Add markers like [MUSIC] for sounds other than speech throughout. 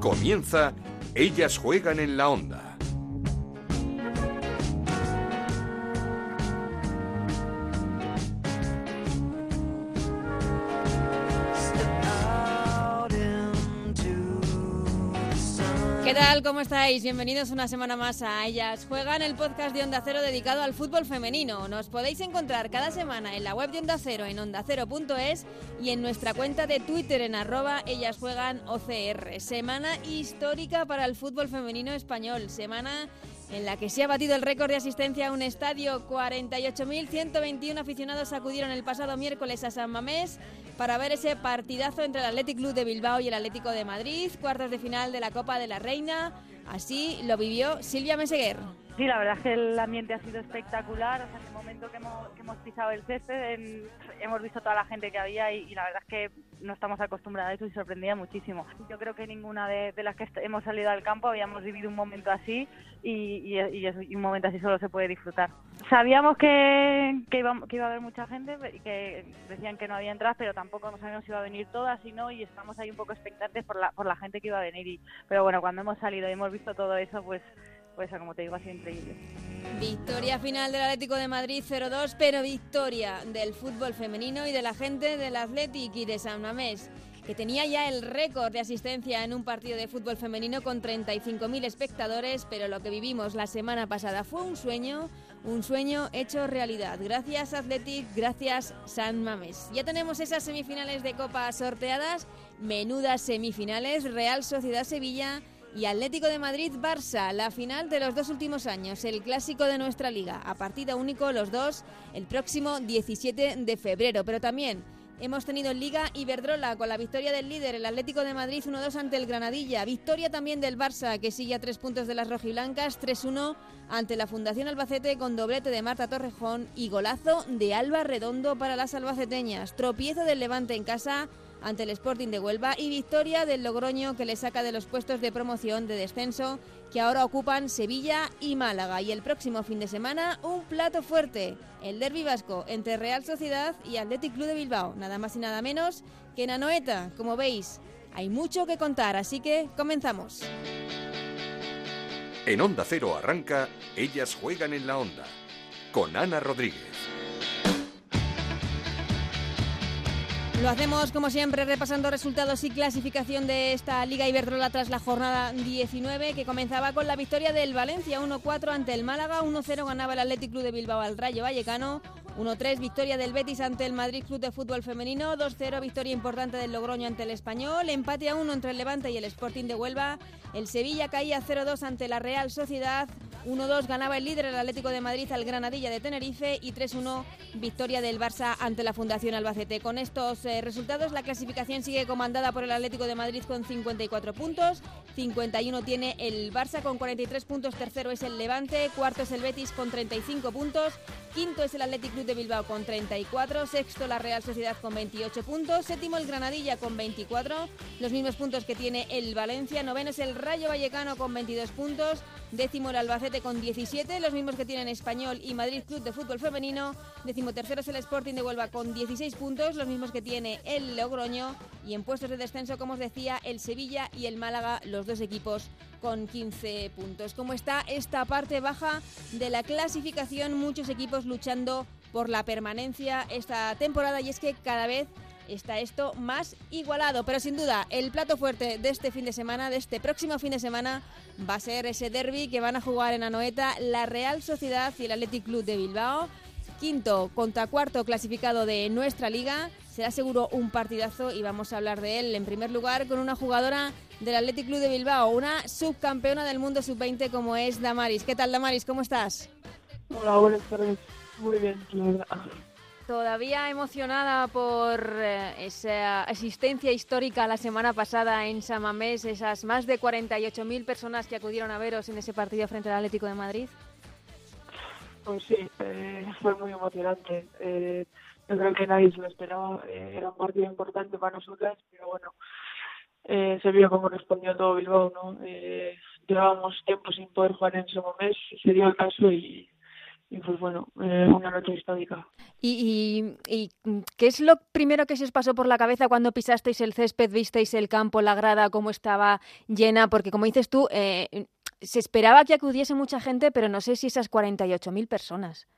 Comienza Ellas juegan en la onda. Tal? ¿Cómo estáis? Bienvenidos una semana más a Ellas Juegan, el podcast de Onda Cero dedicado al fútbol femenino. Nos podéis encontrar cada semana en la web de Onda Cero en ondacero.es y en nuestra cuenta de Twitter en arroba Ellas Juegan OCR. Semana histórica para el fútbol femenino español. Semana en la que se ha batido el récord de asistencia a un estadio. 48.121 aficionados acudieron el pasado miércoles a San Mamés para ver ese partidazo entre el Athletic Club de Bilbao y el Atlético de Madrid, cuartos de final de la Copa de la Reina. Así lo vivió Silvia Meseguer. Sí, la verdad es que el ambiente ha sido espectacular. O sea, en el momento que hemos, que hemos pisado el césped, hemos visto toda la gente que había y, la verdad es que no estamos acostumbrados a eso y sorprendía muchísimo. Yo creo que ninguna de, las que hemos salido al campo habíamos vivido un momento así y, y, un momento así solo se puede disfrutar. Sabíamos que, que iba a haber mucha gente y que decían que no había entradas, pero tampoco no sabíamos si iba a venir todas y no, y estamos ahí un poco expectantes por la, por la gente que iba a venir. Y, pero bueno, cuando hemos salido y hemos visto todo eso, pues pues como te digo, ha sido increíble. Victoria final del Atlético de Madrid 0-2, pero victoria del fútbol femenino y de la gente del Athletic y de San Mamés, que tenía ya el récord de asistencia en un partido de fútbol femenino con 35.000 espectadores, pero lo que vivimos la semana pasada fue un sueño, un sueño hecho realidad. Gracias Athletic, gracias San Mamés. Ya tenemos esas semifinales de Copa sorteadas, menudas semifinales, Real Sociedad Sevilla y Atlético de Madrid-Barça, la final de los dos últimos años, el clásico de nuestra liga, a partido único los dos el próximo 17 de febrero, pero también Hemos tenido Liga Iberdrola con la victoria del líder, el Atlético de Madrid 1-2 ante el Granadilla. Victoria también del Barça, que sigue a tres puntos de las rojiblancas, 3-1 ante la Fundación Albacete con doblete de Marta Torrejón y golazo de Alba Redondo para las albaceteñas. Tropiezo del Levante en casa ante el Sporting de Huelva y victoria del Logroño que le saca de los puestos de promoción de descenso que ahora ocupan Sevilla y Málaga. Y el próximo fin de semana un plato fuerte, el derby vasco entre Real Sociedad y Athletic Club de Bilbao, nada más y nada menos que en Anoeta. Como veis, hay mucho que contar, así que comenzamos. En Onda Cero arranca, ellas juegan en la onda, con Ana Rodríguez. Lo hacemos como siempre repasando resultados y clasificación de esta Liga Iberdrola tras la jornada 19 que comenzaba con la victoria del Valencia 1-4 ante el Málaga, 1-0 ganaba el Athletic Club de Bilbao al Rayo Vallecano, 1-3 victoria del Betis ante el Madrid Club de Fútbol Femenino, 2-0 victoria importante del Logroño ante el Español, empate a 1 entre el Levante y el Sporting de Huelva, el Sevilla caía 0-2 ante la Real Sociedad, 1-2 ganaba el líder el Atlético de Madrid al Granadilla de Tenerife y 3-1 victoria del Barça ante la Fundación Albacete. Con estos eh, resultados la clasificación sigue comandada por el Atlético de Madrid con 54 puntos, 51 tiene el Barça con 43 puntos, tercero es el Levante, cuarto es el Betis con 35 puntos, quinto es el Atlético Club de Bilbao con 34, sexto la Real Sociedad con 28 puntos, séptimo el Granadilla con 24, los mismos puntos que tiene el Valencia, noveno es el Rayo Vallecano con 22 puntos, décimo el Albacete con 17, los mismos que tienen Español y Madrid Club de Fútbol Femenino, décimo tercero es el Sporting de Huelva con 16 puntos, los mismos que tiene el Logroño y en puestos de descenso, como os decía, el Sevilla y el Málaga, los dos equipos con 15 puntos. Como está esta parte baja de la clasificación, muchos equipos luchando por la permanencia esta temporada y es que cada vez está esto más igualado. Pero sin duda, el plato fuerte de este fin de semana, de este próximo fin de semana, va a ser ese derby que van a jugar en Anoeta la Real Sociedad y el Athletic Club de Bilbao. Quinto contra cuarto clasificado de nuestra liga. Será seguro un partidazo y vamos a hablar de él en primer lugar con una jugadora del Athletic Club de Bilbao, una subcampeona del mundo sub-20 como es Damaris. ¿Qué tal Damaris? ¿Cómo estás? Hola, buenas tardes. Muy bien, la verdad. Todavía emocionada por eh, esa asistencia histórica la semana pasada en Samamés, esas más de 48.000 personas que acudieron a veros en ese partido frente al Atlético de Madrid. Pues sí, eh, fue muy emocionante. Eh, yo creo que nadie se lo esperaba. era un partido importante para nosotras, pero bueno, se vio cómo respondió todo Bilbao. ¿no? llevábamos tiempo sin poder jugar en Samamés, se dio el caso y y pues bueno, eh, una noche histórica. ¿Y, y, qué es lo primero que se os pasó por la cabeza cuando pisasteis el césped, visteis el campo, la grada, cómo estaba llena? Porque como dices tú, eh, se esperaba que acudiese mucha gente, pero no sé si esas 48.000 personas.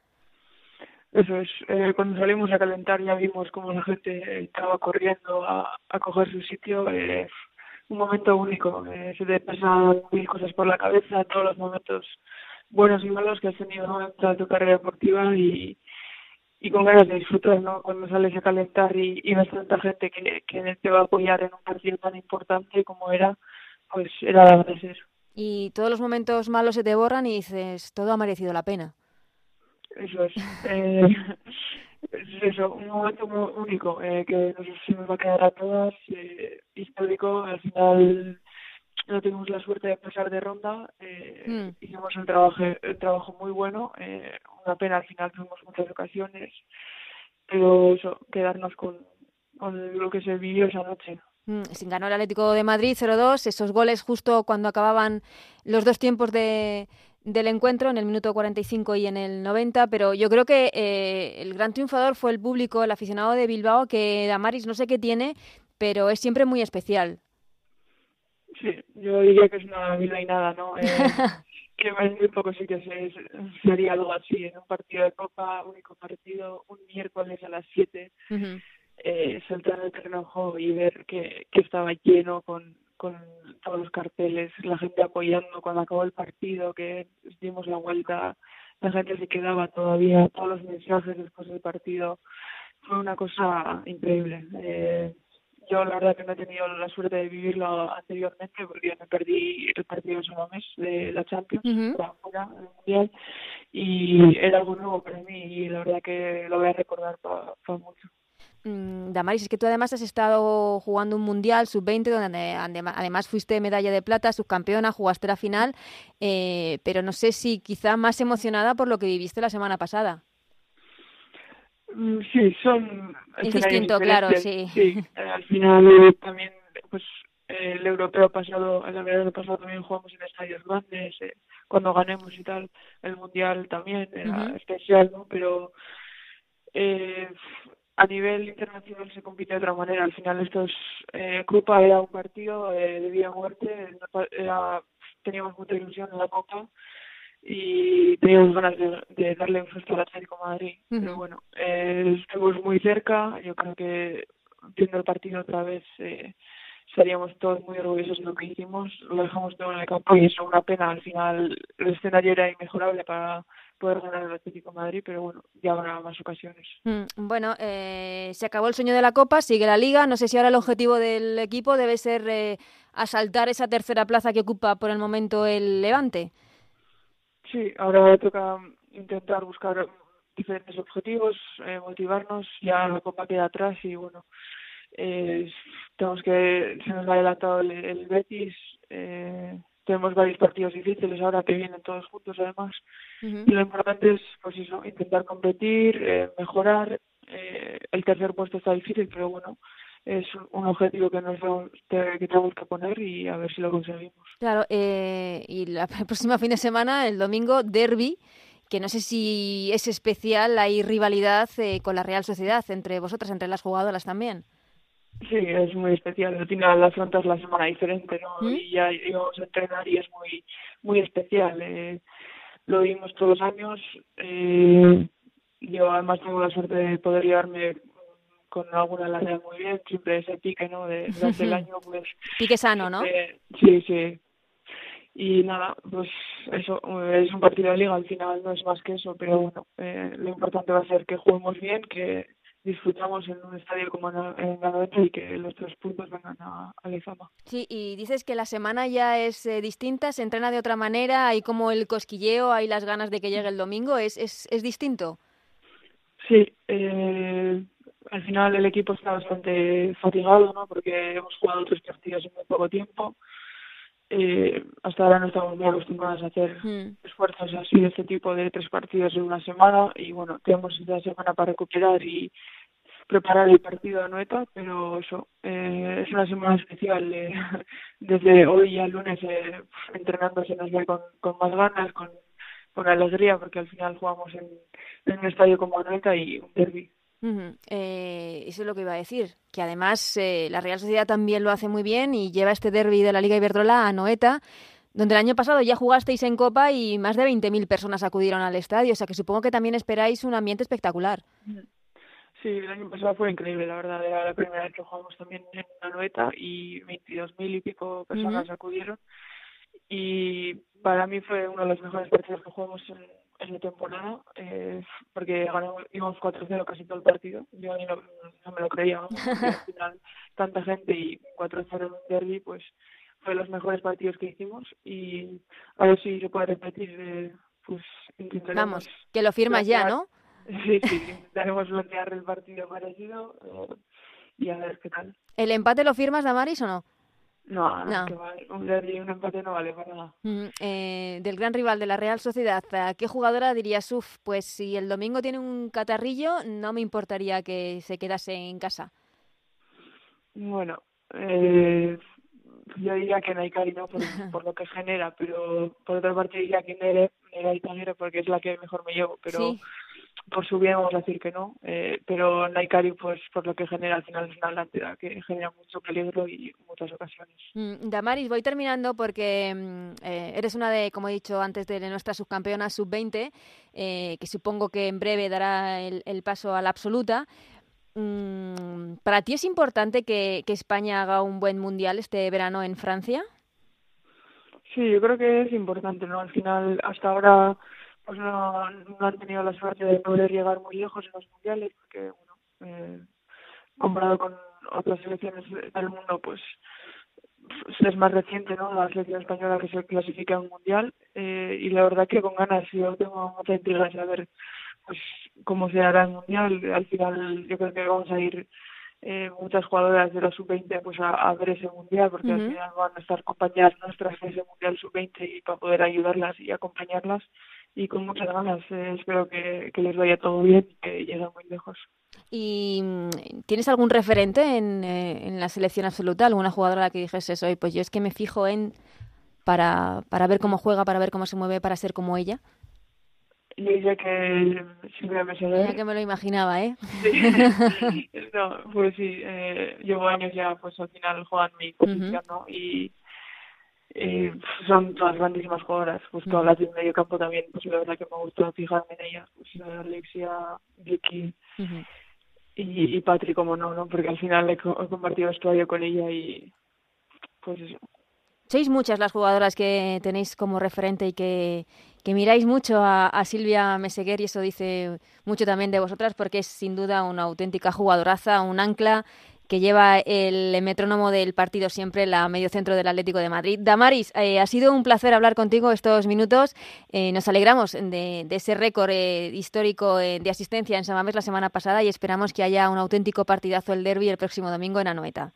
Eso es, eh, cuando salimos a calentar ya vimos cómo la gente estaba corriendo a, coger su sitio. Eh, un momento único, eh, se te pasan mil cosas por la cabeza, todos los momentos buenos y malos que has tenido en toda tu carrera deportiva y, y con ganas de disfrutar, ¿no? Cuando sales a calentar y, ves tanta gente que, te va a apoyar en un partido tan importante como era, pues era la verdad Y todos los momentos malos se te borran y dices, todo ha merecido la pena. Eso es. Eh, [LAUGHS] es eso, un momento muy único eh, que nos, nos va a quedar a todas, eh, histórico. Al final no tuvimos la suerte de pasar de ronda, eh, mm. hicimos un trabajo, un trabajo muy bueno, eh, una pena al final tuvimos muchas ocasiones, pero eso, quedarnos con, con lo que se vivió esa noche. Mm, sin ganó el Atlético de Madrid 0-2, esos goles justo cuando acababan los dos tiempos de, del encuentro, en el minuto 45 y en el 90, pero yo creo que eh, el gran triunfador fue el público, el aficionado de Bilbao, que Damaris no sé qué tiene, pero es siempre muy especial. Sí, yo diría que es una vida y nada, ¿no? Eh, [LAUGHS] que muy poco sí que se, sería algo así, en un partido de Copa, único partido, un miércoles a las 7, eh, saltar el terreno y ver que, que estaba lleno con, con todos los carteles, la gente apoyando cuando acabó el partido, que dimos la vuelta, la gente se quedaba todavía, todos los mensajes después del partido, fue una cosa increíble. Eh, yo la verdad que no he tenido la suerte de vivirlo anteriormente porque me perdí el partido en mes de la Champions, Mundial, y era algo nuevo para mí y la verdad que lo voy a recordar para, mucho. Mm, Damaris, es que tú además has estado jugando un Mundial sub-20, donde además fuiste medalla de plata, subcampeona, jugaste la final, eh, pero no sé si quizá más emocionada por lo que viviste la semana pasada. Mm, sí, son. Es distinto, claro, sí. Sí, eh, al final también, pues el europeo pasado, el verano pasado también jugamos en estadios grandes, eh, cuando ganemos y tal, el mundial también era especial, ¿no? Pero eh, a nivel internacional se compite de otra manera. Al final, estos eh, Copa era un partido eh, de vida o muerte, era, teníamos mucha ilusión en la Copa y teníamos ganas de, darle un susto al Atlético Madrid. Pero bueno, eh, estuvimos muy cerca. Yo creo que viendo el partido otra vez eh, estaríamos todos muy orgullosos de lo que hicimos. Lo dejamos todo en el campo y es una pena. Al final, el escenario era inmejorable para poder ganar el Atlético Madrid, pero bueno, ya habrá más ocasiones. Mm, bueno, eh, se acabó el sueño de la Copa, sigue la Liga. No sé si ahora el objetivo del equipo debe ser eh, asaltar esa tercera plaza que ocupa por el momento el Levante. Sí, ahora toca intentar buscar diferentes objetivos, eh, motivarnos. Ya la Copa queda atrás y bueno, eh, tenemos que se nos ha adelantado el, Betis. Eh, tenemos varios partidos difíciles ahora que vienen todos juntos además. Y lo importante es, pues eso, intentar competir, eh, mejorar. Eh, el tercer puesto está difícil, pero bueno, es un objetivo que nos que tenemos que poner y a ver si lo conseguimos. Claro, eh, y la [LAUGHS] próxima fin de semana, el domingo, derby, que no sé si es especial, hay rivalidad eh, con la Real Sociedad entre vosotras, entre las jugadoras también. Sí, es muy especial. Al final afrontas la semana diferente, ¿no? ¿Mm? Y ya íbamos a entrenar y es muy muy especial. Eh, lo vimos todos los años. Eh, yo además tengo la suerte de poder llevarme con alguna larga muy bien, siempre ese pique, ¿no? De, durante el [LAUGHS] año, pues... Pique sano, ¿no? sí, sí. Y nada, pues eso, es un partido de liga, al final no es más que eso, pero bueno, eh, lo importante va a ser que juguemos bien, que disfrutamos en un estadio como en Ganoeta y que los tres puntos vengan a, a Lezama. Sí, y dices que la semana ya es eh, distinta, se entrena de otra manera, hay como el cosquilleo, hay las ganas de que llegue el domingo, ¿es, es, es distinto? Sí, eh, al final el equipo está bastante fatigado, ¿no? Porque hemos jugado tres partidos en muy poco tiempo. Eh, hasta ahora no estamos muy acostumbrados a hacer hmm. esfuerzos así de este tipo de tres partidos en una semana y bueno, tenemos esta semana para recuperar y preparar el partido de Noeta, pero eso, eh, es una semana especial. Eh, [LAUGHS] desde hoy al lunes eh, entrenando se nos ve con, con más ganas, con con alegría porque al final jugamos en, un estadio como Anoeta y un derby. Eh, eso es lo que iba a decir, que además eh, la Real Sociedad también lo hace muy bien y lleva este derby de la Liga Iberdrola a Noeta, donde el año pasado ya jugasteis en Copa y más de 20.000 personas acudieron al estadio, o sea que supongo que también esperáis un ambiente espectacular. Sí, el año pasado fue increíble, la verdad, era la primera vez que jugamos también en Anoeta y 22.000 y pico personas acudieron y para mí fue uno de los mejores partidos que jugamos en, en la temporada, eh, porque ganamos, íbamos 4-0 casi todo el partido. Yo no, me lo creía, [LAUGHS] al final tanta gente y 4-0 en un derby, pues fue los mejores partidos que hicimos y a ver si se puede repetir, eh, pues intentaremos. Vamos, que lo firmas ya, ¿no? [LAUGHS] Sí, sí, intentaremos bloquear el partido parecido eh, y a ver qué tal. ¿El empate lo firmas, Damaris, o no? No, no. un derby un empate no vale para nada. Mm, eh, del gran rival de la Real Sociedad, ¿a qué jugadora dirías, uff, pues si el domingo tiene un catarrillo, no me importaría que se quedase en casa? Bueno, eh, yo diría que Naikari no por, [LAUGHS] por, lo que genera, pero por otra parte diría que Nere, Nere porque es la que mejor me llevo, pero por su bien vamos a decir que no, eh, pero Naikari pues por lo que genera al final es una delantera que genera mucho peligro y muchas ocasiones. Mm, Damaris, voy terminando porque mm, eh, eres una de, como he dicho antes, de nuestras subcampeonas sub-20, eh, que supongo que en breve dará el, paso a la absoluta. Mm, ¿Para ti es importante que, que España haga un buen mundial este verano en Francia? Sí, yo creo que es importante, ¿no? Al final, hasta ahora pues no, no han tenido la suerte de poder llegar muy lejos en los mundiales porque bueno eh, comparado con otras selecciones del mundo pues es más reciente no la selección española que se clasifica en un mundial eh, y la verdad que con ganas yo tengo mucha intriga de saber pues cómo se hará el mundial. Al final yo creo que vamos a ir eh, muchas jugadoras de la sub-20 pues a, ver ese mundial porque al final van a estar compañeras nuestras en ese mundial sub-20 y para poder ayudarlas y acompañarlas y con muchas ganas. Eh, espero que, les vaya todo bien y que lleguen muy lejos. ¿Y mm, tienes algún referente en, eh, en la selección absoluta? ¿Alguna jugadora a la que dijese hoy? Pues yo es que me fijo en para, para ver cómo juega, para ver cómo se mueve, para ser como ella. Yo diría que Silvia Meseguer. Ya que me lo imaginaba, ¿eh? [LAUGHS] no, pues sí, eh, llevo años ya, pues al final juegan mi posición, ¿no? Y eh, son todas grandísimas jugadoras, pues todas las de medio campo también, pues la verdad que me gusta fijarme en ellas, pues Alexia, Vicky y, y Patri, como no, ¿no? Porque al final he, compartido vestuario con ella y pues eso. Sois muchas las jugadoras que tenéis como referente y que, que miráis mucho a, a, Silvia Meseguer y eso dice mucho también de vosotras porque es sin duda una auténtica jugadoraza, un ancla que lleva el metrónomo del partido siempre, la medio centro del Atlético de Madrid. Damaris, eh, ha sido un placer hablar contigo estos minutos. Eh, nos alegramos de, ese récord eh, histórico de asistencia en San Mamés la semana pasada y esperamos que haya un auténtico partidazo el derby el próximo domingo en Anoeta.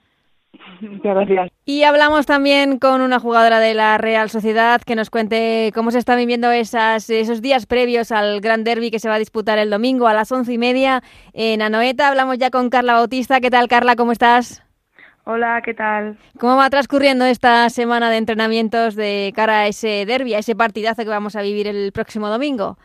Muchas gracias. Y hablamos también con una jugadora de la Real Sociedad que nos cuente cómo se están viviendo esas, esos días previos al Gran Derby que se va a disputar el domingo a las once y media en Anoeta. Hablamos ya con Carla Bautista. ¿Qué tal, Carla? ¿Cómo estás? Hola, ¿qué tal? ¿Cómo va transcurriendo esta semana de entrenamientos de cara a ese derby, a ese partidazo que vamos a vivir el próximo domingo?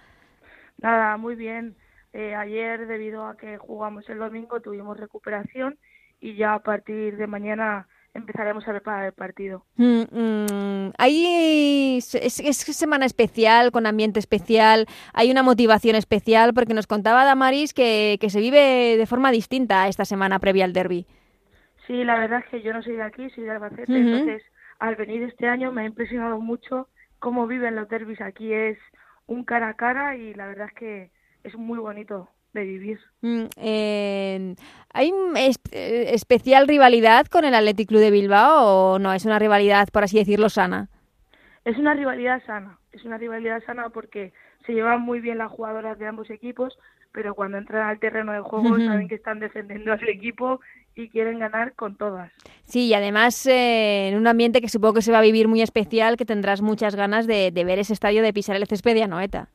Nada, muy bien. Eh, ayer, debido a que jugamos el domingo, tuvimos recuperación y ya a partir de mañana empezaremos a preparar el partido. Mm, mm, hay es, es, semana especial, con ambiente especial, hay una motivación especial, porque nos contaba Damaris que, que se vive de forma distinta esta semana previa al derby. Sí, la verdad es que yo no soy de aquí, soy de Albacete, entonces al venir este año me ha impresionado mucho cómo viven los derbis aquí, es un cara a cara y la verdad es que es muy bonito de vivir. Mm, ¿Hay eh, especial rivalidad con el Athletic Club de Bilbao o no? ¿Es una rivalidad, por así decirlo, sana? Es una rivalidad sana, es una rivalidad sana porque se llevan muy bien las jugadoras de ambos equipos, pero cuando entran al terreno de juego saben que están defendiendo a su equipo y quieren ganar con todas. Sí, y además eh, en un ambiente que supongo que se va a vivir muy especial, que tendrás muchas ganas de, de ver ese estadio de pisar el césped de Anoeta.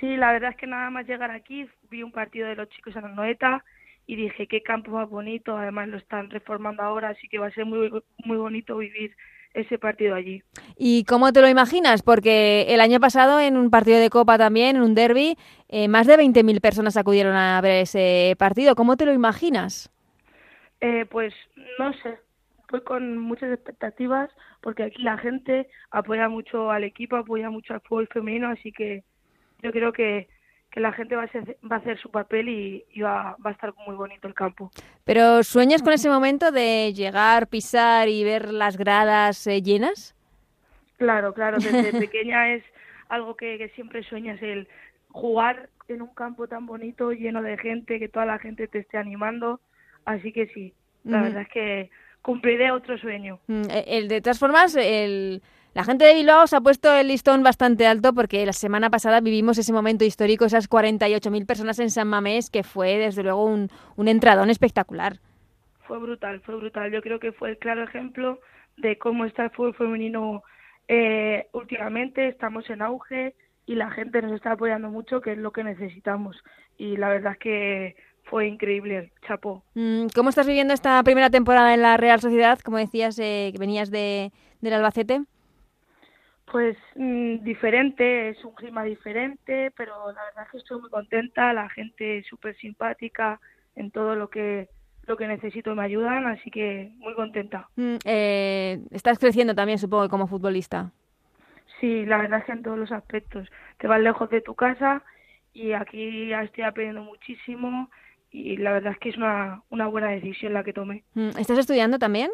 Sí, la verdad es que nada más llegar aquí vi un partido de los chicos en Anoeta y dije qué campo más bonito, además lo están reformando ahora, así que va a ser muy muy bonito vivir ese partido allí. ¿Y cómo te lo imaginas? Porque el año pasado en un partido de Copa también, en un derby, eh, más de 20.000 personas acudieron a ver ese partido. ¿Cómo te lo imaginas? Eh, pues no sé, fue con muchas expectativas porque aquí la gente apoya mucho al equipo, apoya mucho al fútbol femenino, así que yo creo que, que la gente va a, hacer, va a hacer su papel y, va, va, a estar muy bonito el campo. ¿Pero sueñas con ese momento de llegar, pisar y ver las gradas eh, llenas? Claro, claro, desde [LAUGHS] pequeña es algo que, que siempre sueñas, el jugar en un campo tan bonito, lleno de gente, que toda la gente te esté animando, así que sí, la verdad es que cumpliré otro sueño. Mm, e, el, de todas formas, el, la gente de Bilbao se ha puesto el listón bastante alto porque la semana pasada vivimos ese momento histórico, esas 48.000 personas en San Mamés, que fue desde luego un, un entradón espectacular. Fue brutal, fue brutal. Yo creo que fue el claro ejemplo de cómo está el fútbol femenino eh, últimamente. Estamos en auge y la gente nos está apoyando mucho, que es lo que necesitamos. Y la verdad es que fue increíble, chapo. Mm, ¿Cómo estás viviendo esta primera temporada en la Real Sociedad? Como decías, eh, que venías de, del Albacete. Pues mm, diferente, es un clima diferente, pero la verdad es que estoy muy contenta, la gente súper simpática en todo lo que lo que necesito me ayudan, así que muy contenta. Mm, eh, estás creciendo también, supongo, como futbolista. Sí, la verdad es que en todos los aspectos. Te vas lejos de tu casa y aquí estoy aprendiendo muchísimo y la verdad es que es una, una buena decisión la que tomé. Mm, ¿Estás estudiando también?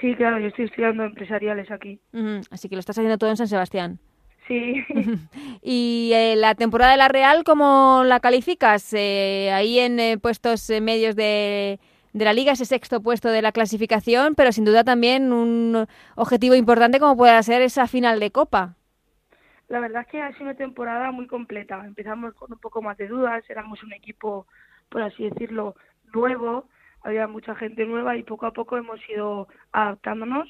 Sí, claro, yo estoy estudiando empresariales aquí. Así que lo estás haciendo todo en San Sebastián. Sí. [LAUGHS] ¿Y eh, la temporada de la Real cómo la calificas? Eh, ahí en eh, puestos medios de, de la liga, ese sexto puesto de la clasificación, pero sin duda también un objetivo importante como pueda ser esa final de Copa. La verdad es que ha sido una temporada muy completa. Empezamos con un poco más de dudas, éramos un equipo por así decirlo, nuevo, había mucha gente nueva y poco a poco hemos ido adaptándonos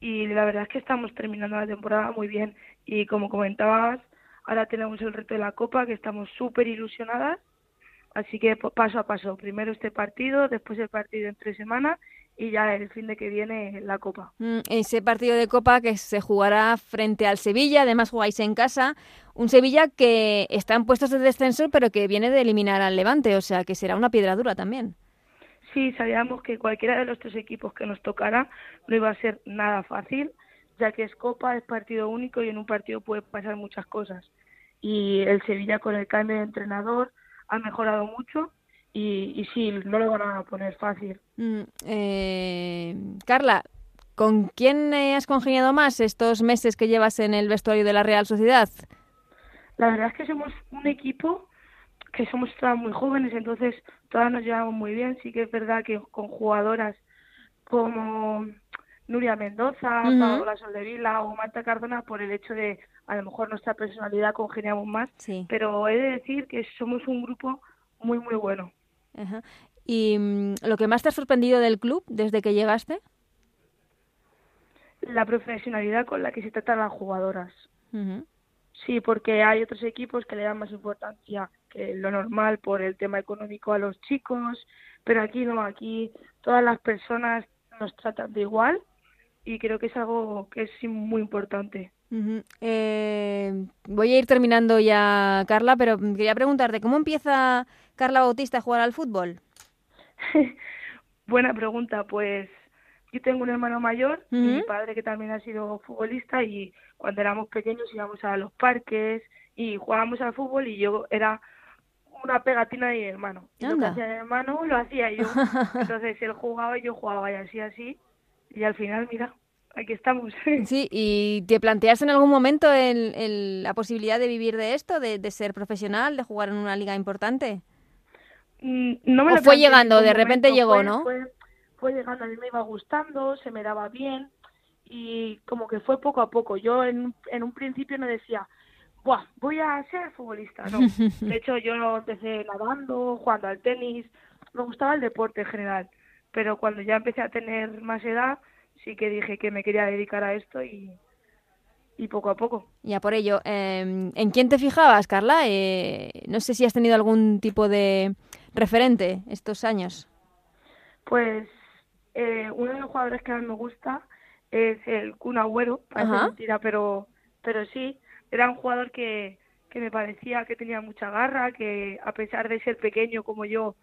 y la verdad es que estamos terminando la temporada muy bien. Y como comentabas, ahora tenemos el reto de la Copa que estamos súper ilusionadas, así que paso a paso, primero este partido, después el partido en tres semanas y ya el fin de que viene la Copa. Mm, ese partido de Copa que se jugará frente al Sevilla, además jugáis en casa, un Sevilla que está en puestos de descenso pero que viene de eliminar al Levante, o sea que será una piedra dura también. Sí, sabíamos que cualquiera de los tres equipos que nos tocara no iba a ser nada fácil, ya que es Copa, es partido único y en un partido puede pasar muchas cosas. Y el Sevilla con el cambio de entrenador ha mejorado mucho y, sí, no lo van a poner fácil. Mm, eh, Carla, ¿con quién has congeniado más estos meses que llevas en el vestuario de la Real Sociedad? La verdad es que somos un equipo que somos todas muy jóvenes, entonces todas nos llevamos muy bien. Sí que es verdad que con jugadoras como Nuria Mendoza, Paola Soldevila o Marta Cardona, por el hecho de a lo mejor nuestra personalidad congeniamos más, pero he de decir que somos un grupo muy, muy bueno. ¿Y mm, lo que más te ha sorprendido del club desde que llegaste? La profesionalidad con la que se tratan las jugadoras. Sí, porque hay otros equipos que le dan más importancia que lo normal por el tema económico a los chicos, pero aquí no, aquí todas las personas nos tratan de igual y creo que es algo que es muy importante. Eh, voy a ir terminando ya, Carla, pero quería preguntarte, ¿cómo empieza Carla Bautista a jugar al fútbol? [LAUGHS] Buena pregunta, pues yo tengo un hermano mayor, mi padre que también ha sido futbolista y cuando éramos pequeños íbamos a los parques y jugábamos al fútbol y yo era una pegatina de mi hermano. Y lo que hacía mi hermano lo hacía yo. [LAUGHS] Entonces él jugaba y yo jugaba y así, así. Y al final, mira, aquí estamos. [LAUGHS] Sí, ¿y te planteas en algún momento el, la posibilidad de vivir de esto, de, de, ser profesional, de jugar en una liga importante? Mm, no me ¿O fue llegando, de repente llegó, ¿no? Fue, fue llegando, a mí me iba gustando, se me daba bien y como que fue poco a poco. Yo en, en un principio no decía, Buah, voy a ser futbolista, no. [LAUGHS] De hecho, yo empecé nadando, jugando al tenis, me gustaba el deporte en general, pero cuando ya empecé a tener más edad, sí que dije que me quería dedicar a esto y, y poco a poco. Ya por ello, em, ¿en quién te fijabas, Carla? Eh, no sé si has tenido algún tipo de referente estos años. Pues eh, uno de los jugadores que más me gusta es el Kun Agüero, parece mentira, pero, pero sí, era un jugador que, que me parecía que tenía mucha garra, que a pesar de ser pequeño como yo,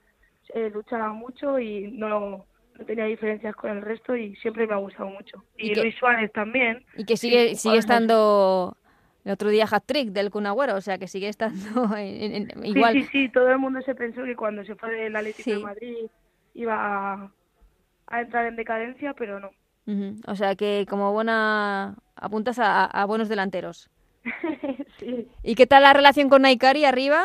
eh, luchaba mucho y no, no tenía diferencias con el resto y siempre me ha gustado mucho. Y, Luis Suárez también. Y que sigue, sigue estando el otro día hat-trick del Kun o sea que sigue estando [LAUGHS] igual. Sí, sí, sí, todo el mundo se pensó que cuando se fue del Atlético de Madrid iba a, a, entrar en decadencia, pero no. O sea que como buena apuntas a, a buenos delanteros. [LAUGHS] sí. ¿Y qué tal la relación con Naikari arriba?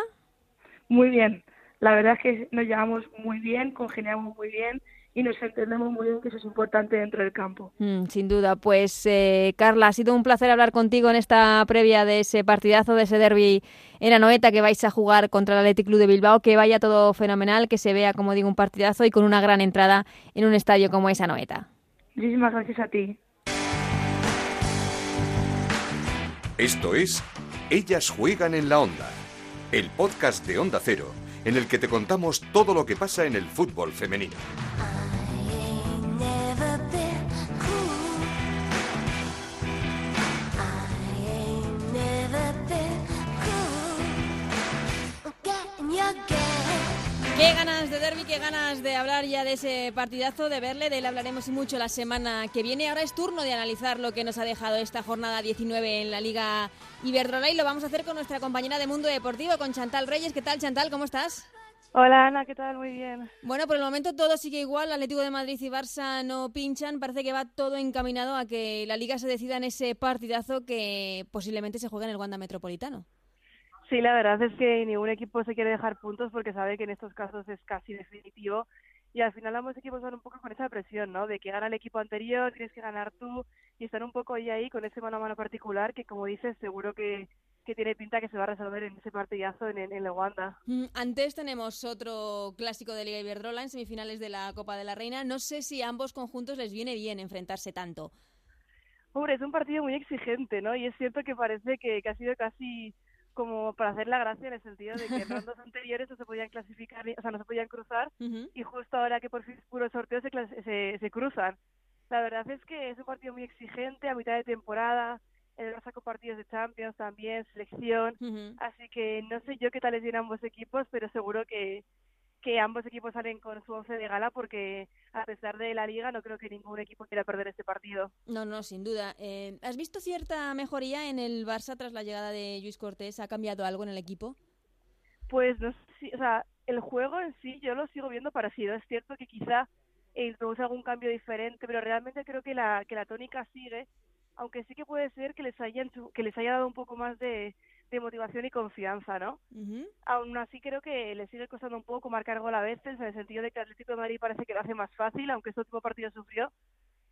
Muy bien. La verdad es que nos llevamos muy bien, congeniamos muy bien y nos entendemos muy bien que eso es importante dentro del campo. Mm, sin duda. Pues eh, Carla, ha sido un placer hablar contigo en esta previa de ese partidazo, de ese derby en Anoeta que vais a jugar contra el Athletic Club de Bilbao. Que vaya todo fenomenal, que se vea, como digo, un partidazo y con una gran entrada en un estadio como es Anoeta. Muchísimas gracias a ti. Esto es Ellas juegan en la onda, el podcast de Onda Cero, en el que te contamos todo lo que pasa en el fútbol femenino. Qué ganas de hablar ya de ese partidazo, de verle, de él hablaremos mucho la semana que viene. Ahora es turno de analizar lo que nos ha dejado esta jornada 19 en la Liga Iberdrola y lo vamos a hacer con nuestra compañera de Mundo Deportivo, con Chantal Reyes. ¿Qué tal, Chantal? ¿Cómo estás? Hola Ana, ¿qué tal? Muy bien. Bueno, por el momento todo sigue igual. Atlético de Madrid y Barça no pinchan. Parece que va todo encaminado a que la Liga se decida en ese partidazo que posiblemente se juegue en el Wanda Metropolitano. Sí, la verdad es que ningún equipo se quiere dejar puntos porque sabe que en estos casos es casi definitivo y al final ambos equipos van un poco con esa presión, ¿no? De que gana el equipo anterior, tienes que ganar tú y están un poco ahí ahí con ese mano a mano particular que, como dices, seguro que, que tiene pinta que se va a resolver en ese partidazo en, en, el Wanda. Mm, antes tenemos otro clásico de Liga Iberdrola en semifinales de la Copa de la Reina. No sé si a ambos conjuntos les viene bien enfrentarse tanto. Hombre, es un partido muy exigente, ¿no? Y es cierto que parece que, que ha sido casi como para hacer la gracia en el sentido de que en [LAUGHS] rondas anteriores no se podían clasificar, o sea, no se podían cruzar y justo ahora que por fin es puro sorteo se, se, se, cruzan. La verdad es que es un partido muy exigente a mitad de temporada, el Barça con partidos de Champions también, selección, así que no sé yo qué tal les vienen ambos equipos, pero seguro que, que ambos equipos salen con su once de gala porque a pesar de la liga no creo que ningún equipo quiera perder este partido. No, no, sin duda. Eh, ¿Has visto cierta mejoría en el Barça tras la llegada de Luis Cortés? ¿Ha cambiado algo en el equipo? Pues no sé, o sea, el juego en sí yo lo sigo viendo parecido. Es cierto que quizá introduce algún cambio diferente, pero realmente creo que la que la tónica sigue, aunque sí que puede ser que les hayan que les haya dado un poco más de de motivación y confianza, ¿no? Aún así creo que le sigue costando un poco marcar gol a veces, en el sentido de que Atlético de Madrid parece que lo hace más fácil, aunque este último partido sufrió.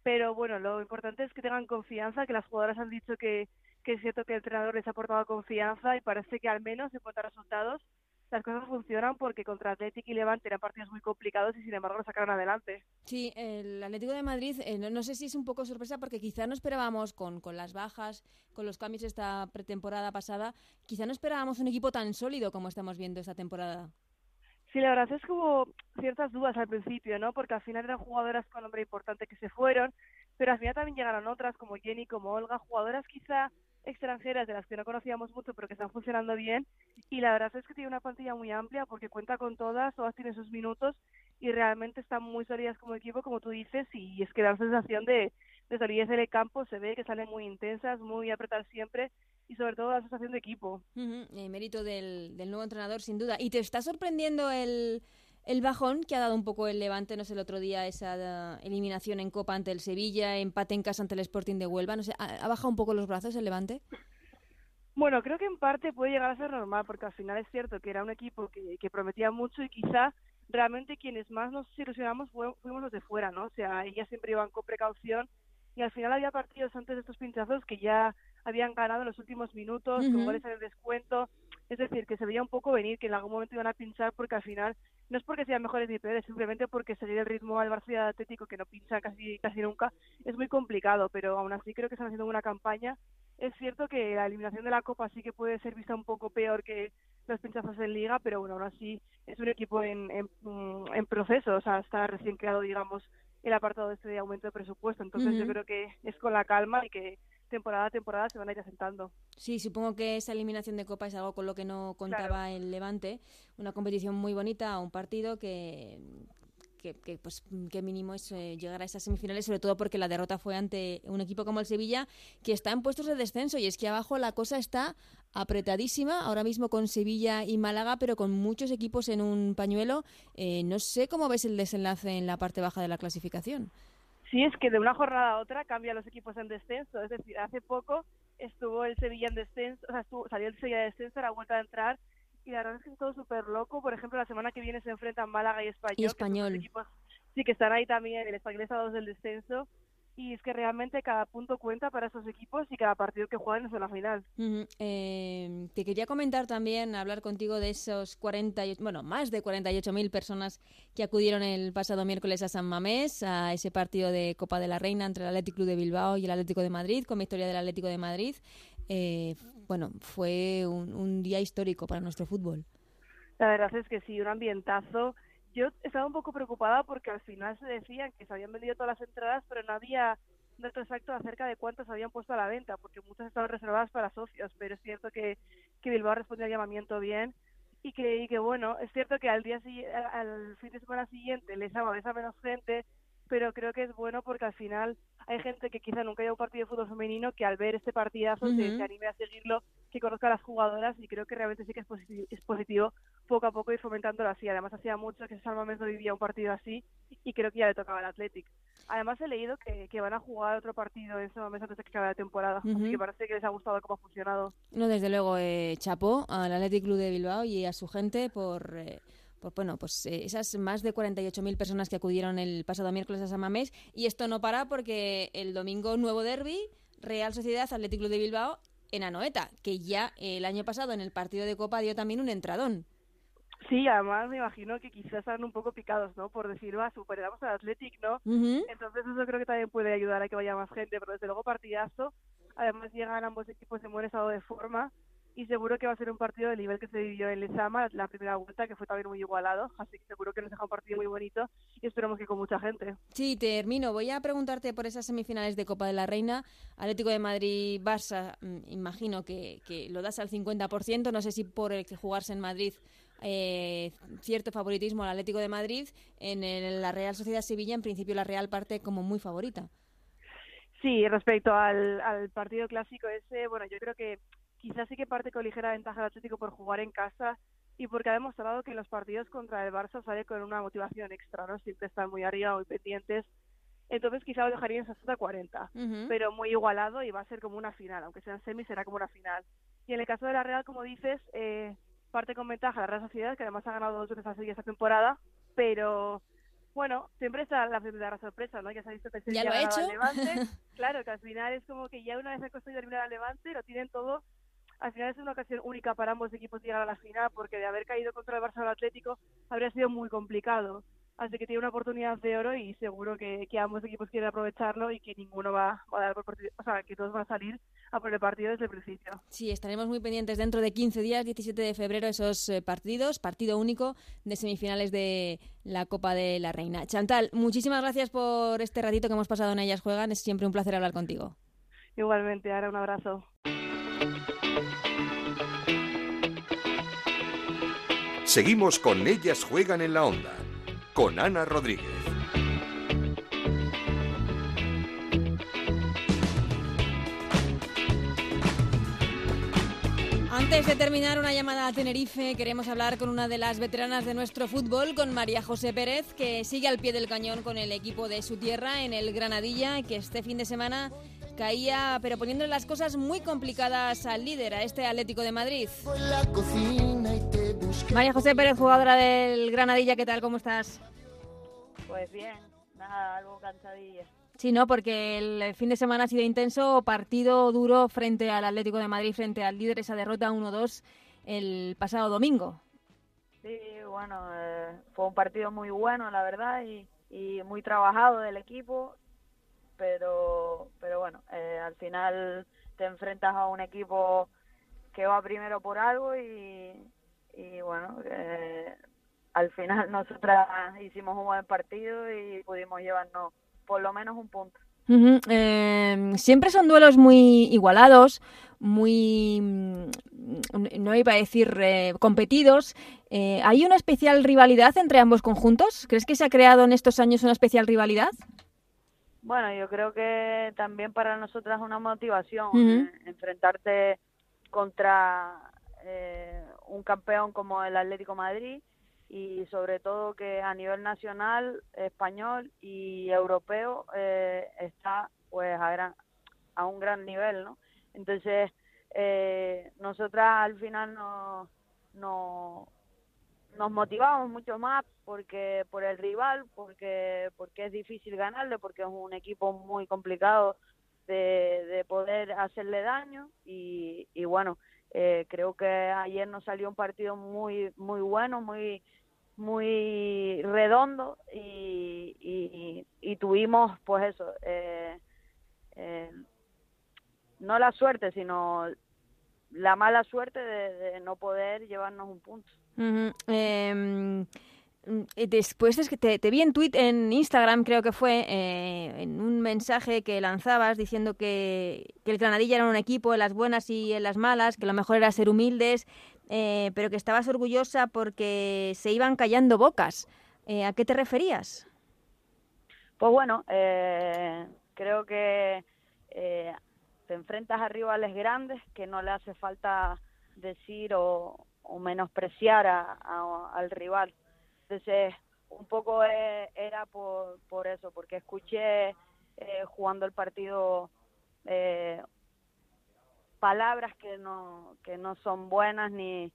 Pero bueno, lo importante es que tengan confianza, que las jugadoras han dicho que, que es cierto que el entrenador les ha aportado confianza y parece que al menos en cuanto a resultados las cosas funcionan porque contra Atlético y Levante eran partidos muy complicados y sin embargo lo sacaron adelante. Sí, el Atlético de Madrid, eh, no, sé si es un poco sorpresa porque quizá no esperábamos con, con las bajas, con los cambios esta pretemporada pasada, quizá no esperábamos un equipo tan sólido como estamos viendo esta temporada. Sí, la verdad es que hubo ciertas dudas al principio, ¿no? Porque al final eran jugadoras con nombre importante que se fueron, pero al final también llegaron otras como Jenny, como Olga, jugadoras quizá extranjeras de las que no conocíamos mucho pero que están funcionando bien y la verdad es que tiene una plantilla muy amplia porque cuenta con todas, todas tienen sus minutos y realmente están muy sólidas como equipo como tú dices y es que da la sensación de, de solidez en el campo, se ve que salen muy intensas, muy apretar siempre y sobre todo la sensación de equipo. Uh mérito del, del nuevo entrenador sin duda. ¿Y te está sorprendiendo el el bajón que ha dado un poco el Levante, no sé, el otro día esa eliminación en Copa ante el Sevilla, empate en casa ante el Sporting de Huelva, no sé, ¿ha, bajado un poco los brazos el Levante? Bueno, creo que en parte puede llegar a ser normal, porque al final es cierto que era un equipo que, que prometía mucho y quizá realmente quienes más nos ilusionamos fuimos los de fuera, ¿no? O sea, ellas siempre iban con precaución y al final había partidos antes de estos pinchazos que ya habían ganado en los últimos minutos, con goles en el descuento, es decir, que se veía un poco venir que en algún momento iban a pinchar porque al final no es porque sean mejores ni peores, simplemente porque seguir el ritmo al Barça Atlético que no pincha casi casi nunca es muy complicado, pero aún así creo que están haciendo una campaña. Es cierto que la eliminación de la Copa sí que puede ser vista un poco peor que los pinchazos en Liga, pero bueno, aún así es un equipo en, en, en proceso, o sea, está recién creado, digamos, el apartado este de aumento de presupuesto. Entonces yo creo que es con la calma y que temporada a temporada se van a ir asentando. Sí, supongo que esa eliminación de Copa es algo con lo que no contaba el Levante. Una competición muy bonita, un partido que, que, pues qué mínimo es eh, llegar a esas semifinales, sobre todo porque la derrota fue ante un equipo como el Sevilla, que está en puestos de descenso y es que abajo la cosa está apretadísima, ahora mismo con Sevilla y Málaga, pero con muchos equipos en un pañuelo. Eh, no sé cómo ves el desenlace en la parte baja de la clasificación. Sí, es que de una jornada a otra cambian los equipos en descenso, es decir, hace poco estuvo el Sevilla en descenso, o sea, salió el Sevilla de descenso, era vuelta a entrar y la verdad es que es todo súper loco. Por ejemplo, la semana que viene se enfrentan Málaga y Español. Y Español. equipos, sí, que están ahí también. El Español está dos del descenso. Y es que realmente cada punto cuenta para esos equipos y cada partido que juegan es una final. Eh, te quería comentar también, hablar contigo de esos 48, bueno, más de 48.000 personas que acudieron el pasado miércoles a San Mamés, a ese partido de Copa de la Reina entre el Atlético de Bilbao y el Atlético de Madrid, con victoria del Atlético de Madrid. Eh, bueno, fue un, día histórico para nuestro fútbol. La verdad es que sí, un ambientazo. Yo estaba un poco preocupada porque al final se decían que se habían vendido todas las entradas, pero no había dato exacto acerca de cuántas habían puesto a la venta, porque muchas estaban reservadas para socios, pero es cierto que, que Bilbao respondió al llamamiento bien y que, que bueno, es cierto que al día al fin de semana siguiente les ama a menos gente, pero creo que es bueno porque al final hay gente que quizá nunca haya un partido de fútbol femenino que al ver este partidazo se, anime a seguirlo, que conozca a las jugadoras y creo que realmente sí que es positivo, es positivo poco a poco ir fomentándolo así. Además hacía mucho que Salma no vivía un partido así y creo que ya le tocaba al Athletic. Además he leído que, van a jugar otro partido en momento antes de que acabe la temporada, así que parece que les ha gustado cómo ha funcionado. No, desde luego, eh, chapó al Athletic Club de Bilbao y a su gente por... Eh, pues bueno, pues eh, esas más de 48.000 personas que acudieron el pasado miércoles a San Mamés y esto no para porque el domingo nuevo derby, Real Sociedad Atlético de Bilbao en Anoeta, que ya el año pasado en el partido de Copa dio también un entradón. Sí, además me imagino que quizás están un poco picados, ¿no? Por decir, va, superamos al Athletic, ¿no? Entonces eso creo que también puede ayudar a que vaya más gente, pero desde luego partidazo. Además llegan ambos equipos en buen estado de forma y seguro que va a ser un partido del nivel que se vivió en Lezama la primera vuelta, que fue también muy igualado, así que seguro que nos deja un partido muy bonito y esperamos que con mucha gente. Sí, termino. Voy a preguntarte por esas semifinales de Copa de la Reina, Atlético de Madrid, Barça, mm, imagino que, que lo das al 50%, no sé si por el que jugarse en Madrid eh, cierto favoritismo al Atlético de Madrid, en la Real Sociedad Sevilla en principio la Real parte como muy favorita. Sí, respecto al, al partido clásico ese, bueno, yo creo que quizás sí que parte con ligera ventaja el Atlético por jugar en casa y porque ha demostrado que en los partidos contra el Barça sale con una motivación extra, ¿no? Siempre están muy arriba, muy pendientes. Entonces quizá lo dejaría en 60-40, pero muy igualado y va a ser como una final, aunque sea en semi será como una final. Y en el caso de la Real, como dices, eh, parte con ventaja la Real Sociedad, que además ha ganado dos veces a esta temporada, pero bueno, siempre está la primera sorpresa, ¿no? Ya se ha visto que ¿Ya lo ha hecho? Levante. [LAUGHS] claro, que al final es como que ya una vez ha conseguido eliminar al Levante, lo tienen todo al final es una ocasión única para ambos equipos llegar a la final, porque de haber caído contra el Barça Atlético habría sido muy complicado. Así que tiene una oportunidad de oro y seguro que, ambos equipos quieren aprovecharlo y que ninguno va, a dar por partido, o sea, que todos van a salir a por el partido desde el principio. Sí, estaremos muy pendientes dentro de 15 días, 17 de febrero, esos eh, partidos, partido único de semifinales de la Copa de la Reina. Chantal, muchísimas gracias por este ratito que hemos pasado en Ellas Juegan, es siempre un placer hablar contigo. Igualmente, ahora un abrazo. Seguimos con Ellas Juegan en la Onda, con Ana Rodríguez. Antes de terminar una llamada a Tenerife, queremos hablar con una de las veteranas de nuestro fútbol, con María José Pérez, que sigue al pie del cañón con el equipo de su tierra en el Granadilla, que este fin de semana caía, pero poniéndole las cosas muy complicadas al líder, a este Atlético de Madrid. María José Pérez, jugadora del Granadilla, ¿qué tal? ¿Cómo estás? Pues bien, nada, algo cansadilla. Sí, no, porque el fin de semana ha sido intenso, partido duro frente al Atlético de Madrid, frente al líder, esa derrota 1-2 el pasado domingo. Sí, bueno, eh, fue un partido muy bueno, la verdad, y, y muy trabajado del equipo pero, pero bueno, eh, al final te enfrentas a un equipo que va primero por algo y, y bueno, eh, al final [LAUGHS] nosotras hicimos un buen partido y pudimos llevarnos por lo menos un punto. Em, siempre son duelos muy igualados, muy, mm, no iba a decir eh, competidos. Eh, ¿Hay una especial rivalidad entre ambos conjuntos? ¿Crees que se ha creado en estos años una especial rivalidad? Bueno, yo creo que también para nosotras es una motivación enfrentarte contra un campeón como el Atlético Madrid y sobre todo que a nivel nacional, español y europeo está pues a, a un gran nivel, ¿no? Entonces, eh, nosotras al final no, no, nos motivamos mucho más porque por el rival, porque porque es difícil ganarle, porque es un equipo muy complicado de, de poder hacerle daño y, y bueno, eh, creo que ayer nos salió un partido muy muy bueno, muy muy redondo y, y, tuvimos pues eso eh, eh, no la suerte, sino la mala suerte de, no poder llevarnos un punto. Después es que te, vi en tweet en Instagram, creo que fue, eh, en un mensaje que lanzabas diciendo que, el Granadilla era un equipo en las buenas y en las malas, que lo mejor era ser humildes, eh, pero que estabas orgullosa porque se iban callando bocas. Eh, ¿A qué te referías? Pues bueno, creo que te enfrentas a rivales grandes que no le hace falta decir o, menospreciar a, al rival. Entonces, un poco e, era por, por eso, porque escuché eh, jugando el partido eh, palabras que no, que no son buenas ni,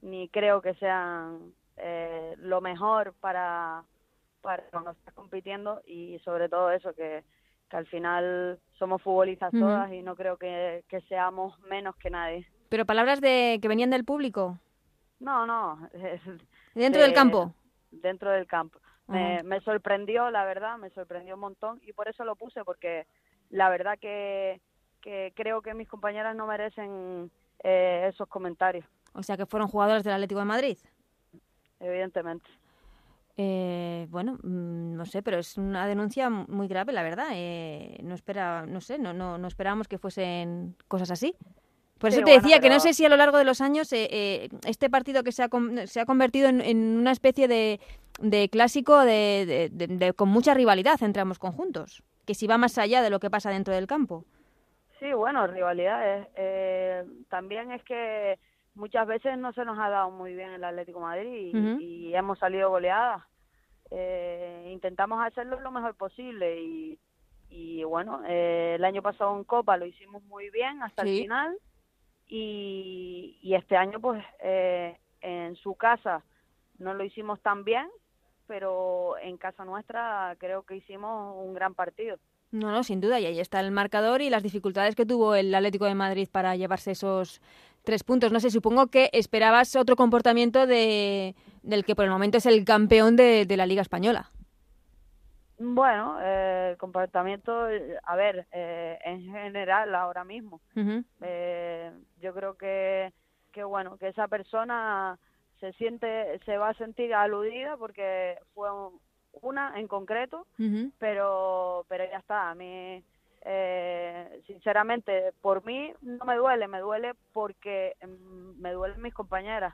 ni creo que sean eh, lo mejor para, para cuando estás compitiendo y sobre todo eso, que que al final somos futbolistas todas y no creo que, seamos menos que nadie. ¿Pero palabras de que venían del público? No, no. [LAUGHS] ¿Dentro del campo? Dentro del campo. me, me, sorprendió, la verdad, me sorprendió un montón y por eso lo puse, porque la verdad que, que creo que mis compañeras no merecen eh, esos comentarios. O sea, que fueron jugadores del Atlético de Madrid. Evidentemente. Eh, bueno, mm, no sé, pero es una denuncia muy grave, la verdad. Eh, no espera, no sé, no, no, no esperábamos que fuesen cosas así. Por eso te decía que no sé si a lo largo de los años eh, este partido que se ha, se ha convertido en, una especie de, de clásico de, con mucha rivalidad entre ambos conjuntos, que si va más allá de lo que pasa dentro del campo. Sí, bueno, rivalidades. también es que muchas veces no se nos ha dado muy bien el Atlético Madrid y, hemos salido goleadas. Eh, intentamos hacerlo lo mejor posible y, y bueno, eh, el año pasado en Copa lo hicimos muy bien hasta el final y, este año pues eh, en su casa no lo hicimos tan bien, pero en casa nuestra creo que hicimos un gran partido. No, no, sin duda, y ahí está el marcador y las dificultades que tuvo el Atlético de Madrid para llevarse esos tres puntos. No sé, supongo que esperabas otro comportamiento de, del que por el momento es el campeón de, la Liga Española. Bueno, eh, el comportamiento, a ver, eh, en general ahora mismo, eh, yo creo que, que bueno, que esa persona se siente, se va a sentir aludida porque fue una en concreto, pero, pero ya está. A mí eh, sinceramente, por mí no me duele, me duele porque mm, me duelen mis compañeras,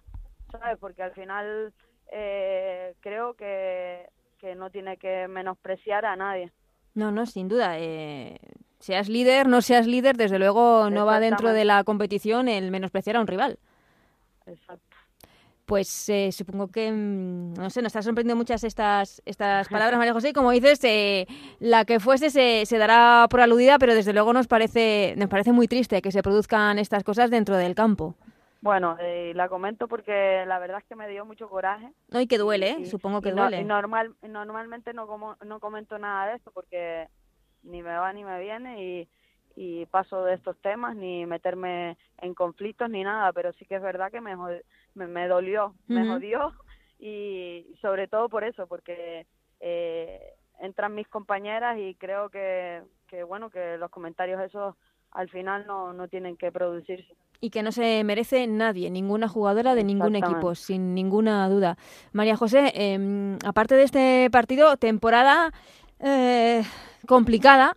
¿sabes? Porque al final eh, creo que, que no tiene que menospreciar a nadie. No, no, sin duda. Eh, seas líder, no seas líder, desde luego no va dentro de la competición el menospreciar a un rival. Exacto pues eh, supongo que, mm, no sé, nos está sorprendiendo muchas estas, estas palabras, María José, y como dices, eh, la que fuese se, se, dará por aludida, pero desde luego nos parece, nos parece muy triste que se produzcan estas cosas dentro del campo. Bueno, eh, la comento porque la verdad es que me dio mucho coraje. No, y que duele, supongo que duele. normal, normalmente no, como, no comento nada de esto porque ni me va ni me viene y, y paso de estos temas, ni meterme en conflictos ni nada, pero sí que es verdad que me, me, dolió, me jodió [LAUGHS] y sobre todo por eso, porque eh, entran mis compañeras y creo que, que, bueno, que los comentarios esos al final no, no tienen que producirse. Y que no se merece nadie, ninguna jugadora de ningún equipo, sin ninguna duda. María José, eh, aparte de este partido, temporada eh, complicada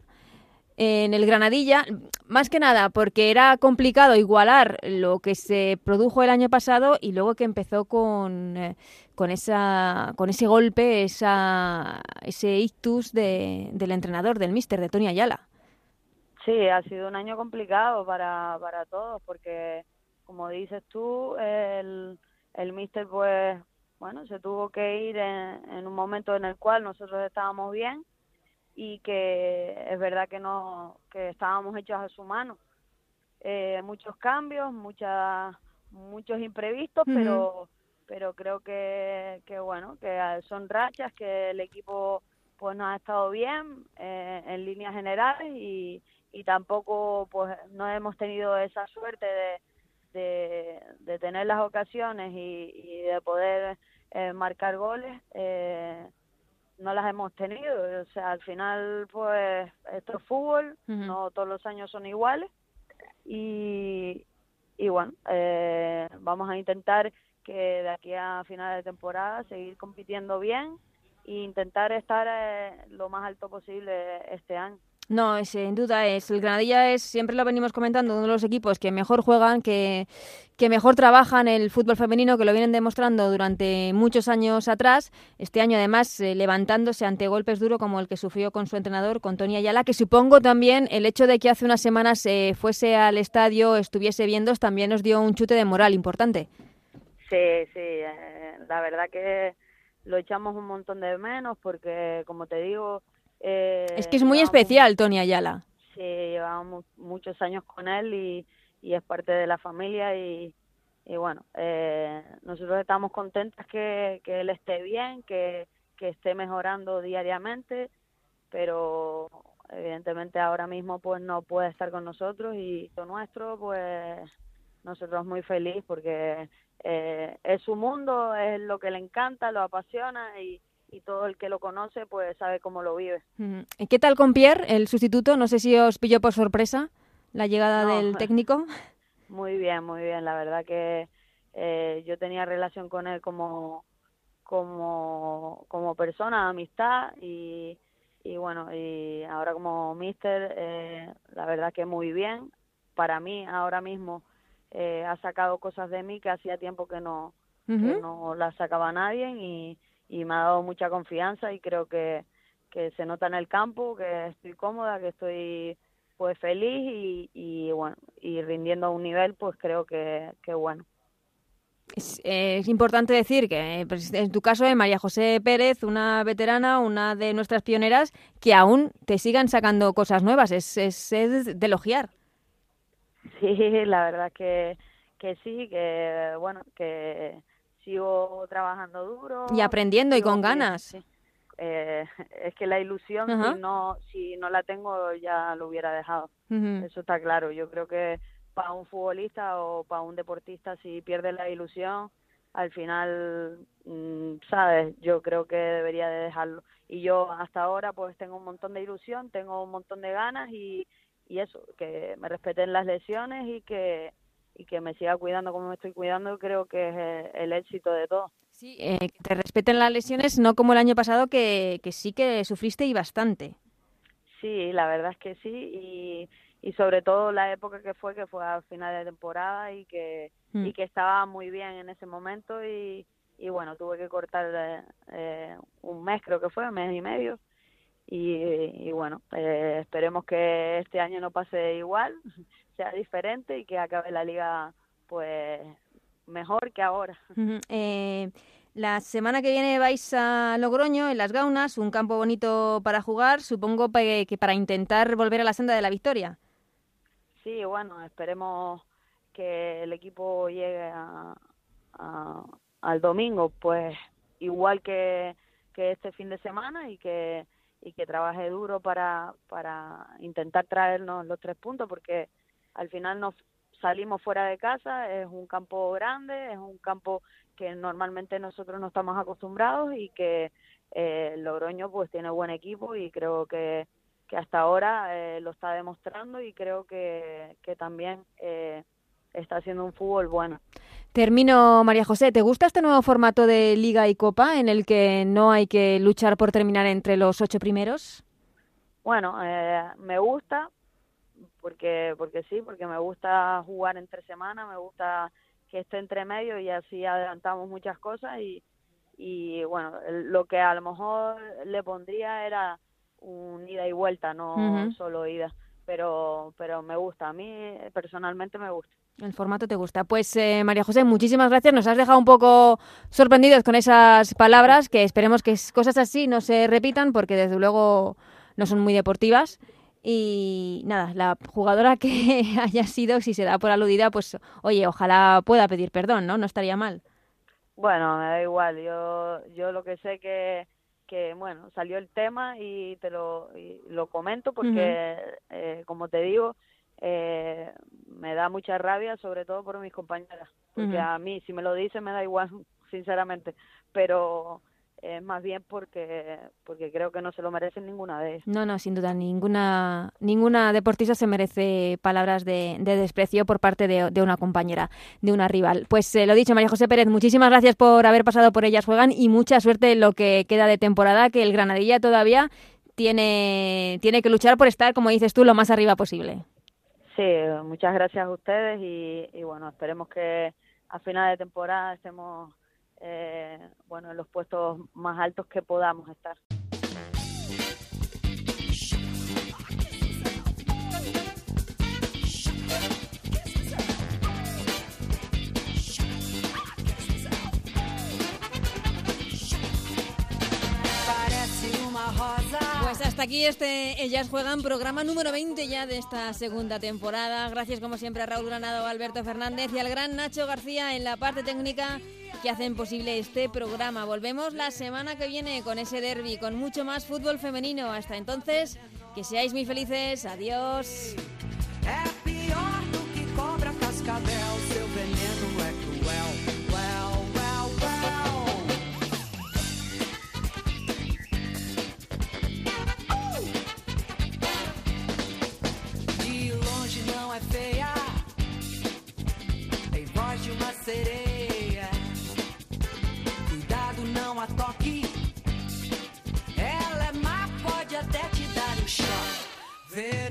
en el Granadilla, más que nada porque era complicado igualar lo que se produjo el año pasado y luego que empezó con, eh, con, esa, con ese golpe, esa, ese ictus de, del entrenador, del míster, de Tony Ayala. Sí, ha sido un año complicado para, para todos porque, como dices tú, el, el míster pues, bueno, se tuvo que ir en, en un momento en el cual nosotros estábamos bien y que es verdad que no que estábamos hechos a su mano. Eh, muchos cambios muchas muchos imprevistos pero pero creo que, que bueno que son rachas que el equipo pues no ha estado bien eh, en líneas generales y, y tampoco pues no hemos tenido esa suerte de, de, tener las ocasiones y, y de poder eh, marcar goles eh, no las hemos tenido. O sea, al final, pues, esto es fútbol, no todos los años son iguales. Y, y bueno, eh, vamos a intentar que de aquí a final de temporada seguir compitiendo bien e intentar estar eh, lo más alto posible este año. No, sin duda es. El Granadilla es, siempre lo venimos comentando, uno de los equipos que mejor juegan, que, que mejor trabajan el fútbol femenino, que lo vienen demostrando durante muchos años atrás. Este año, además, eh, levantándose ante golpes duros como el que sufrió con su entrenador, con Tony Ayala, que supongo también el hecho de que hace unas semanas se fuese al estadio, estuviese viendo, también nos dio un chute de moral importante. Sí, sí, eh, la verdad que lo echamos un montón de menos porque, como te digo, eh, es que es muy especial Tony Ayala. Sí, llevamos muchos años con él y, es parte de la familia y, bueno, eh, nosotros estamos contentas que, él esté bien, que, esté mejorando diariamente, pero evidentemente ahora mismo pues no puede estar con nosotros y lo nuestro pues nosotros muy feliz porque eh, es su mundo, es lo que le encanta, lo apasiona y, y todo el que lo conoce pues sabe cómo lo vive. ¿Y qué tal con Pierre, el sustituto? No sé si os pilló por sorpresa la llegada del técnico. [LAUGHS] Muy bien, muy bien. La verdad que eh, yo tenía relación con él como como como persona, amistad y, y bueno, y ahora como mister, eh, la verdad que muy bien. Para mí ahora mismo eh, ha sacado cosas de mí que hacía tiempo que no, que no las sacaba nadie y, y me ha dado mucha confianza y creo que, que se nota en el campo, que estoy cómoda, que estoy pues feliz y, y bueno, y rindiendo a un nivel pues creo que, que bueno. Es, es, importante decir que pues, en tu caso, eh, María José Pérez, una veterana, una de nuestras pioneras, que aún te sigan sacando cosas nuevas, es, es, es de elogiar. Sí, la verdad que, que sí, que bueno, que sigo trabajando duro. Y aprendiendo y con ganas. Eh, es que la ilusión, si, no, si no la tengo, ya lo hubiera dejado. Eso está claro. Yo creo que para un futbolista o para un deportista, si pierde la ilusión, al final, mm, ¿sabes? Yo creo que debería de dejarlo. Y yo hasta ahora pues tengo un montón de ilusión, tengo un montón de ganas y, y eso, que me respeten las lesiones y que y que me siga cuidando como me estoy cuidando, creo que es el, éxito de todo. Sí, eh, que te respeten las lesiones, no como el año pasado que, que sí que sufriste y bastante. Sí, la verdad es que sí, y, y sobre todo la época que fue, que fue a final de temporada y que, mm. y que estaba muy bien en ese momento y, y bueno, tuve que cortar eh, un mes, creo que fue, un mes y medio. Y, y bueno, eh, esperemos que este año no pase igual, sea diferente y que acabe la liga pues mejor que ahora. eh, la semana que viene vais a Logroño, en Las Gaunas, un campo bonito para jugar, supongo que para intentar volver a la senda de la victoria. Sí, bueno, esperemos que el equipo llegue al domingo, pues igual que, que este fin de semana y que y que trabaje duro para, para intentar traernos los tres puntos, porque al final nos salimos fuera de casa, es un campo grande, es un campo que normalmente nosotros no estamos acostumbrados y que eh, Logroño pues tiene buen equipo y creo que, que hasta ahora eh, lo está demostrando y creo que, que también eh, está haciendo un fútbol bueno. Termino, María José, ¿te gusta este nuevo formato de Liga y Copa en el que no hay que luchar por terminar entre los ocho primeros? Bueno, eh, me gusta porque porque sí, porque me gusta jugar entre semanas, me gusta que esté entre medio y así adelantamos muchas cosas y, y bueno, lo que a lo mejor le pondría era un ida y vuelta, no solo ida, pero pero me gusta, a mí personalmente me gusta. El formato te gusta. Pues eh, María José, muchísimas gracias. Nos has dejado un poco sorprendidos con esas palabras, que esperemos que cosas así no se repitan, porque desde luego no son muy deportivas. Y nada, la jugadora que [LAUGHS] haya sido, si se da por aludida, pues oye, ojalá pueda pedir perdón, ¿no? No estaría mal. Bueno, me da igual. Yo, yo lo que sé que, que bueno, salió el tema y te lo, lo comento porque, eh, como te digo, eh, me da mucha rabia, sobre todo por mis compañeras, porque a mí, si me lo dicen, me da igual, [LAUGHS] sinceramente, pero es más bien porque porque creo que no se lo merecen ninguna de ellas. No, no, sin duda, ninguna ninguna deportista se merece palabras de, desprecio por parte de, una compañera, de una rival. Pues eh, lo dicho, María José Pérez, muchísimas gracias por haber pasado por ellas juegan y mucha suerte en lo que queda de temporada, que el Granadilla todavía tiene, tiene que luchar por estar, como dices tú, lo más arriba posible. Sí, muchas gracias a ustedes y, bueno, esperemos que a final de temporada estemos eh, bueno en los puestos más altos que podamos estar. Pues hasta aquí este Ellas Juegan, programa número 20 ya de esta segunda temporada. Gracias como siempre a Raúl Granado, Alberto Fernández y al gran Nacho García en la parte técnica que hacen posible este programa. Volvemos la semana que viene con ese derby, con mucho más fútbol femenino. Hasta entonces, que seáis muy felices. Adiós. Sereia. Cuidado, não a toque. Ela é má, pode até te dar um choque. Venenosa,